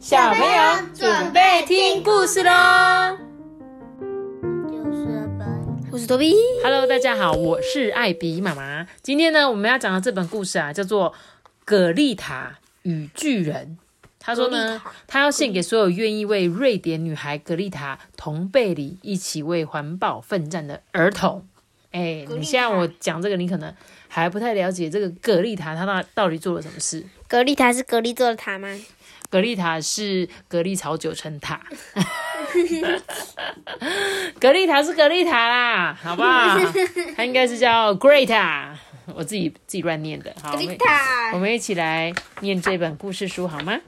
小朋友准备听故事喽！我是多比。Hello，大家好，我是艾比妈妈。今天呢，我们要讲的这本故事啊，叫做《葛丽塔与巨人》。他说呢，他要献给所有愿意为瑞典女孩格丽塔同贝里一起为环保奋战的儿童。哎，你现在我讲这个，你可能还不太了解这个葛丽塔，她到到底做了什么事？格丽塔是格力做的塔吗？格丽塔是格丽草九层塔，格丽塔是格丽塔啦，好不好？它应该是叫 Greta，我自己自己乱念的。好，我们塔我们一起来念这本故事书好吗？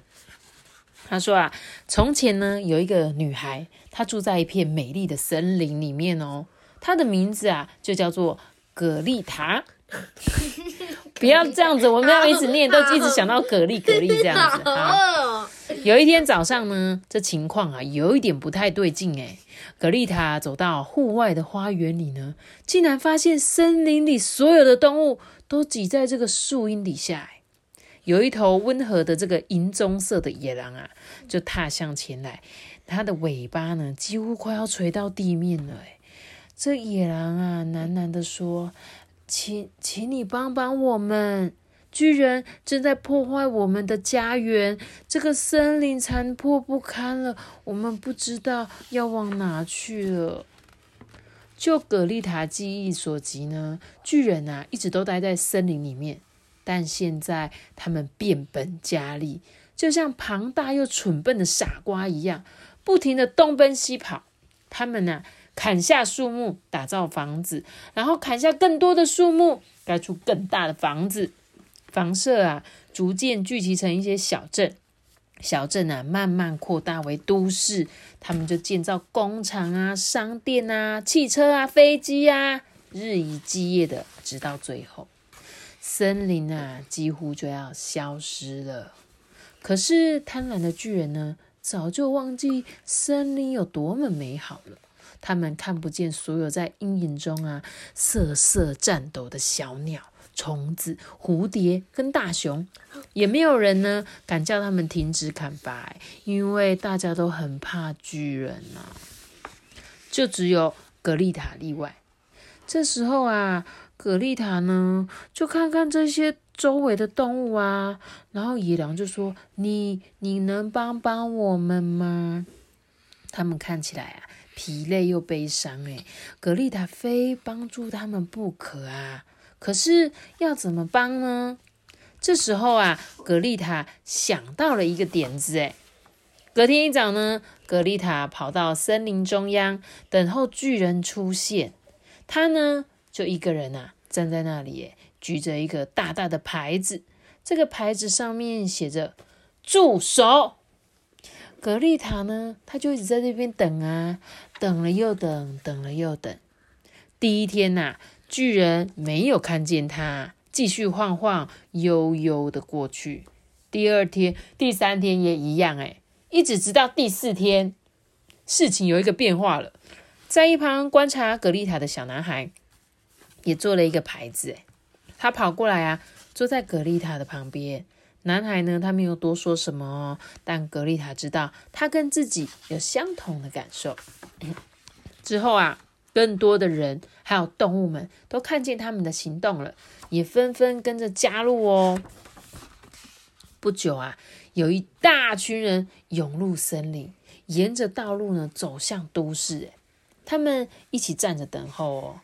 他说啊，从前呢有一个女孩，她住在一片美丽的森林里面哦，她的名字啊就叫做格丽塔。不要这样子，我们要一直念，都一直想到蛤蜊蛤蜊这样子啊。有一天早上呢，这情况啊有一点不太对劲诶。格丽塔走到户外的花园里呢，竟然发现森林里所有的动物都挤在这个树荫底下。有一头温和的这个银棕色的野狼啊，就踏向前来，它的尾巴呢几乎快要垂到地面了诶。这野狼啊喃喃的说：“请，请你帮帮我们。”巨人正在破坏我们的家园，这个森林残破不堪了，我们不知道要往哪去了。就葛丽塔记忆所及呢，巨人啊一直都待在森林里面，但现在他们变本加厉，就像庞大又蠢笨的傻瓜一样，不停的东奔西跑。他们呢、砍下树木打造房子，然后砍下更多的树木盖出更大的房子。房舍啊，逐渐聚集成一些小镇，小镇啊，慢慢扩大为都市。他们就建造工厂啊、商店啊、汽车啊、飞机啊，日以继夜的，直到最后，森林啊，几乎就要消失了。可是贪婪的巨人呢，早就忘记森林有多么美好了。他们看不见所有在阴影中啊瑟瑟颤抖的小鸟。虫子、蝴蝶跟大熊，也没有人呢敢叫他们停止砍伐，因为大家都很怕巨人啊。就只有格丽塔例外。这时候啊，格丽塔呢就看看这些周围的动物啊，然后野狼就说：“你你能帮帮我们吗？”他们看起来啊疲累又悲伤，诶，格丽塔非帮助他们不可啊。可是要怎么帮呢？这时候啊，格丽塔想到了一个点子。哎，隔天一早呢，格丽塔跑到森林中央，等候巨人出现。她呢，就一个人啊，站在那里，举着一个大大的牌子。这个牌子上面写着“住手”。格丽塔呢，她就一直在这边等啊，等了又等，等了又等。第一天呐、巨人没有看见他，继续晃晃悠悠的过去。第二天、第三天也一样，哎，一直直到第四天，事情有一个变化了。在一旁观察格丽塔的小男孩也做了一个牌子，哎，他跑过来啊，坐在格丽塔的旁边。男孩呢，他没有多说什么哦，但格丽塔知道他跟自己有相同的感受。之后啊。更多的人还有动物们都看见他们的行动了，也纷纷跟着加入哦。不久啊，有一大群人涌入森林，沿着道路呢走向都市。哎，他们一起站着等候哦。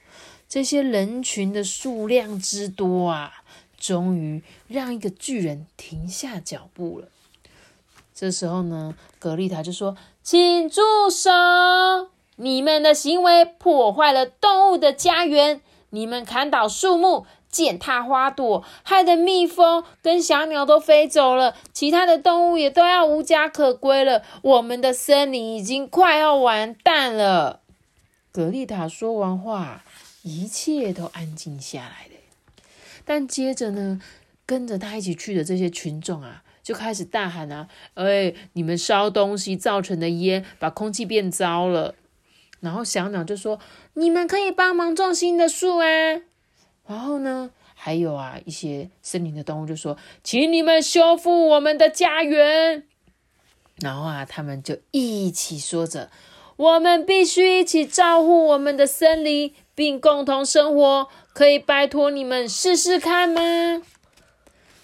这些人群的数量之多啊，终于让一个巨人停下脚步了。这时候呢，格丽塔就说：“请住手！”你们的行为破坏了动物的家园，你们砍倒树木、践踏花朵，害得蜜蜂跟小鸟都飞走了，其他的动物也都要无家可归了。我们的森林已经快要完蛋了。格丽塔说完话，一切都安静下来了。但接着呢，跟着他一起去的这些群众啊，就开始大喊啊：“哎，你们烧东西造成的烟，把空气变糟了。”然后小鸟就说：“你们可以帮忙种新的树啊。”然后呢，还有啊一些森林的动物就说：“请你们修复我们的家园。”然后啊，他们就一起说着：“我们必须一起照顾我们的森林，并共同生活。可以拜托你们试试看吗？”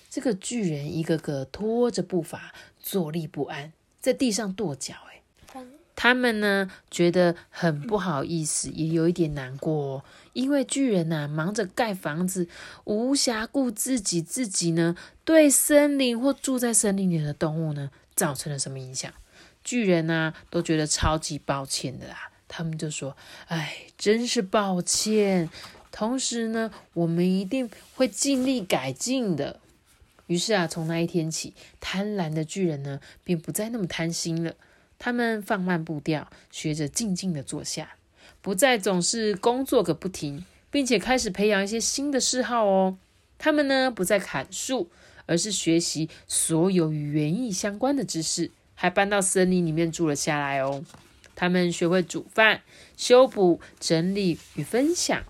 这个巨人一个个拖着步伐，坐立不安，在地上跺脚。哎，他们呢觉得很不好意思，也有一点难过，因为巨人呐忙着盖房子，无暇顾自己。自己呢对森林或住在森林里的动物呢造成了什么影响？巨人呢都觉得超级抱歉的啦。他们就说：“哎，真是抱歉。同时呢，我们一定会尽力改进的。”于是啊，从那一天起，贪婪的巨人呢，便不再那么贪心了。他们放慢步调，学着静静的坐下，不再总是工作个不停，并且开始培养一些新的嗜好哦。他们呢，不再砍树，而是学习所有与园艺相关的知识，还搬到森林里面住了下来哦。他们学会煮饭、修补、整理与分享。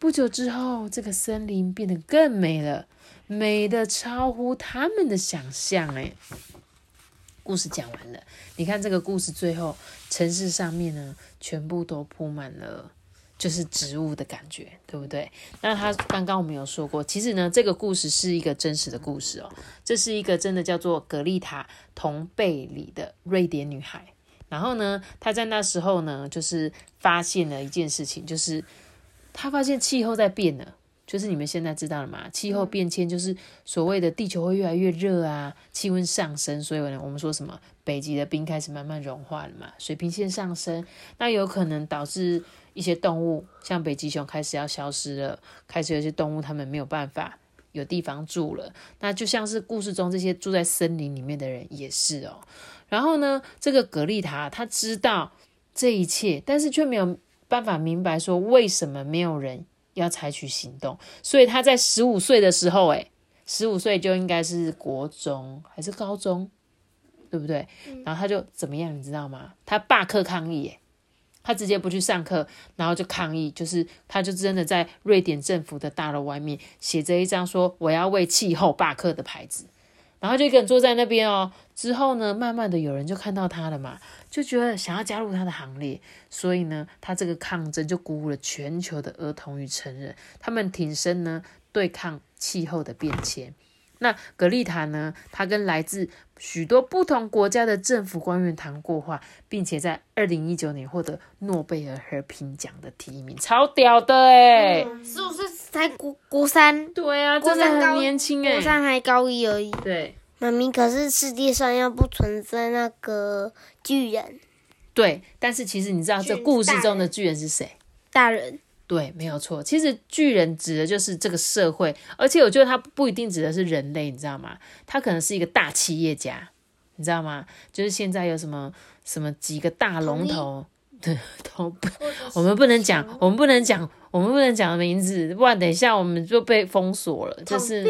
不久之后，这个森林变得更美了。美的超乎他们的想象，哎，故事讲完了。你看这个故事最后，城市上面呢，全部都铺满了就是植物的感觉，对不对？那他刚刚我们有说过，其实呢，这个故事是一个真实的故事哦。这是一个真的叫做格丽塔·同贝里的瑞典女孩。然后呢，她在那时候呢，就是发现了一件事情，就是她发现气候在变了。就是你们现在知道了嘛？气候变迁就是所谓的地球会越来越热啊，气温上升，所以呢，我们说什么北极的冰开始慢慢融化了嘛，水平线上升，那有可能导致一些动物，像北极熊开始要消失了，开始有些动物它们没有办法有地方住了。那就像是故事中这些住在森林里面的人也是哦。然后呢，这个格丽塔她知道这一切，但是却没有办法明白说为什么没有人。要采取行动，所以他在十五岁的时候，诶十五岁就应该是国中还是高中，对不对？然后他就怎么样，你知道吗？他罢课抗议，诶他直接不去上课，然后就抗议，就是他就真的在瑞典政府的大楼外面写着一张说我要为气候罢课的牌子，然后就一个人坐在那边哦。之后呢，慢慢的有人就看到他了嘛。就觉得想要加入他的行列，所以呢，他这个抗争就鼓舞了全球的儿童与成人，他们挺身呢对抗气候的变迁。那格丽塔呢，他跟来自许多不同国家的政府官员谈过话，并且在二零一九年获得诺贝尔和平奖的提名，超屌的哎！是不是才国国三，对啊，真的很年轻哎，国三还高一而已。对。妈咪，可是世界上要不存在那个巨人，对，但是其实你知道这故事中的巨人是谁？大人，对，没有错。其实巨人指的就是这个社会，而且我觉得他不一定指的是人类，你知道吗？他可能是一个大企业家，你知道吗？就是现在有什么什么几个大龙头，对，都不我们不能讲，我们不能讲，我们不能讲的名字，不然等一下我们就被封锁了。就是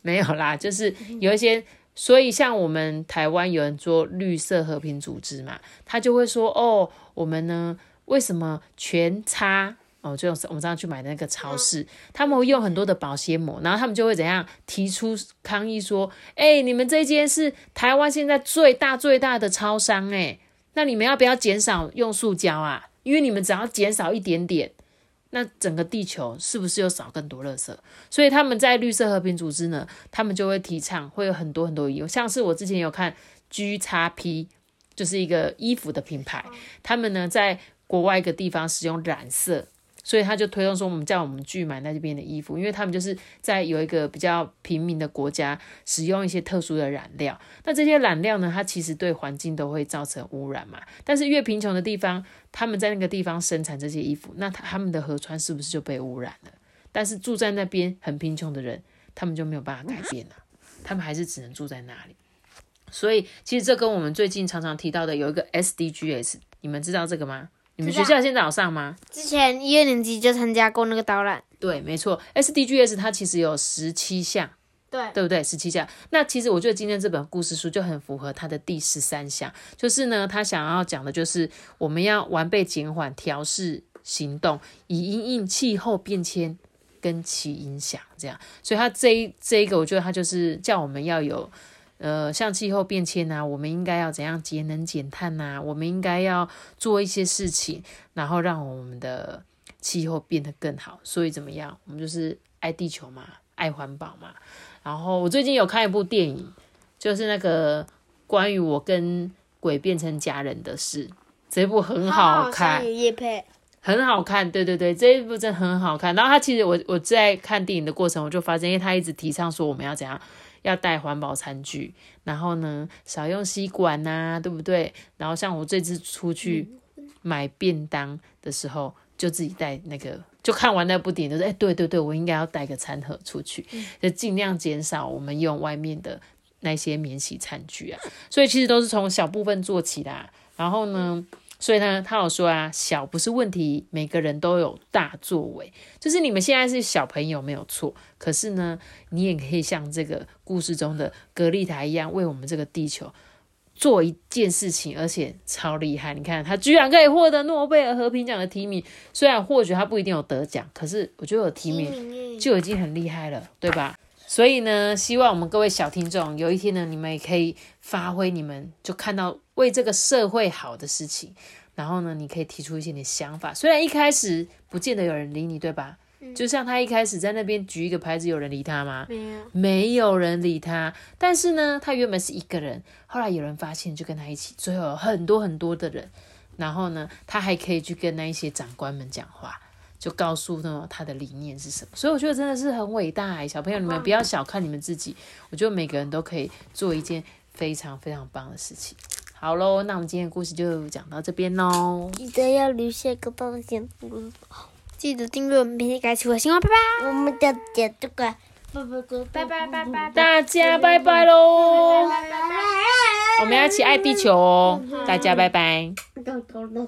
没有啦，就是有一些。所以，像我们台湾有人做绿色和平组织嘛，他就会说：“哦，我们呢，为什么全擦？哦，就我们这样去买那个超市，他们会用很多的保鲜膜，然后他们就会怎样提出抗议说：，哎，你们这间是台湾现在最大最大的超商，哎，那你们要不要减少用塑胶啊？因为你们只要减少一点点。”那整个地球是不是又少更多垃圾？所以他们在绿色和平组织呢，他们就会提倡，会有很多很多衣服，像是我之前有看 G 叉 P，就是一个衣服的品牌，他们呢在国外一个地方使用染色。所以他就推动说，我们叫我们去买那边的衣服，因为他们就是在有一个比较平民的国家使用一些特殊的染料。那这些染料呢，它其实对环境都会造成污染嘛。但是越贫穷的地方，他们在那个地方生产这些衣服，那他们的河川是不是就被污染了？但是住在那边很贫穷的人，他们就没有办法改变了，他们还是只能住在那里。所以其实这跟我们最近常常提到的有一个 SDGs，你们知道这个吗？你们学校现在有上吗？之前一二年级就参加过那个导览。对，没错，SDGs 它其实有十七项，对，对不对？十七项。那其实我觉得今天这本故事书就很符合它的第十三项，就是呢，他想要讲的就是我们要完备减缓调试行动，以因应气候变迁跟其影响，这样。所以他这一这一个，我觉得他就是叫我们要有。呃，像气候变迁啊，我们应该要怎样节能减碳呐、我们应该要做一些事情，然后让我们的气候变得更好。所以怎么样？我们就是爱地球嘛，爱环保嘛。然后我最近有看一部电影，就是那个关于我跟鬼变成家人的事，这部很好看。很好看，对对对，这一部真的很好看。然后他其实我我在看电影的过程，我就发现，因为他一直提倡说我们要怎样，要带环保餐具，然后呢少用吸管呐、对不对？然后像我这次出去买便当的时候，就自己带那个，就看完那部电影，就是，哎，对对对，我应该要带个餐盒出去，就尽量减少我们用外面的那些免洗餐具啊。所以其实都是从小部分做起啦。然后呢，所以呢，他有说啊，小不是问题，每个人都有大作为。就是你们现在是小朋友没有错，可是呢，你也可以像这个故事中的格丽塔一样，为我们这个地球做一件事情，而且超厉害。你看，他居然可以获得诺贝尔和平奖的提名，虽然或许他不一定有得奖，可是我觉得有提名就已经很厉害了，对吧？所以呢，希望我们各位小听众，有一天呢，你们也可以发挥你们就看到为这个社会好的事情，然后呢，你可以提出一些你的想法。虽然一开始不见得有人理你，对吧？就像他一开始在那边举一个牌子，有人理他吗？没有，没有人理他。但是呢，他原本是一个人，后来有人发现，就跟他一起，最后有很多很多的人。然后呢，他还可以去跟那一些长官们讲话，就告诉呢他的理念是什么。所以我觉得真的是很伟大哎，小朋友你们不要小看你们自己，我觉得每个人都可以做一件非常非常棒的事情。好喽，那我们今天的故事就讲到这边喽。记得要留下个抱歉，记得订阅我们明天开启我的新闻，拜拜。我们的点这个，拜拜拜拜大家拜拜喽！我们要一起爱地球哦，大家拜拜。拜拜。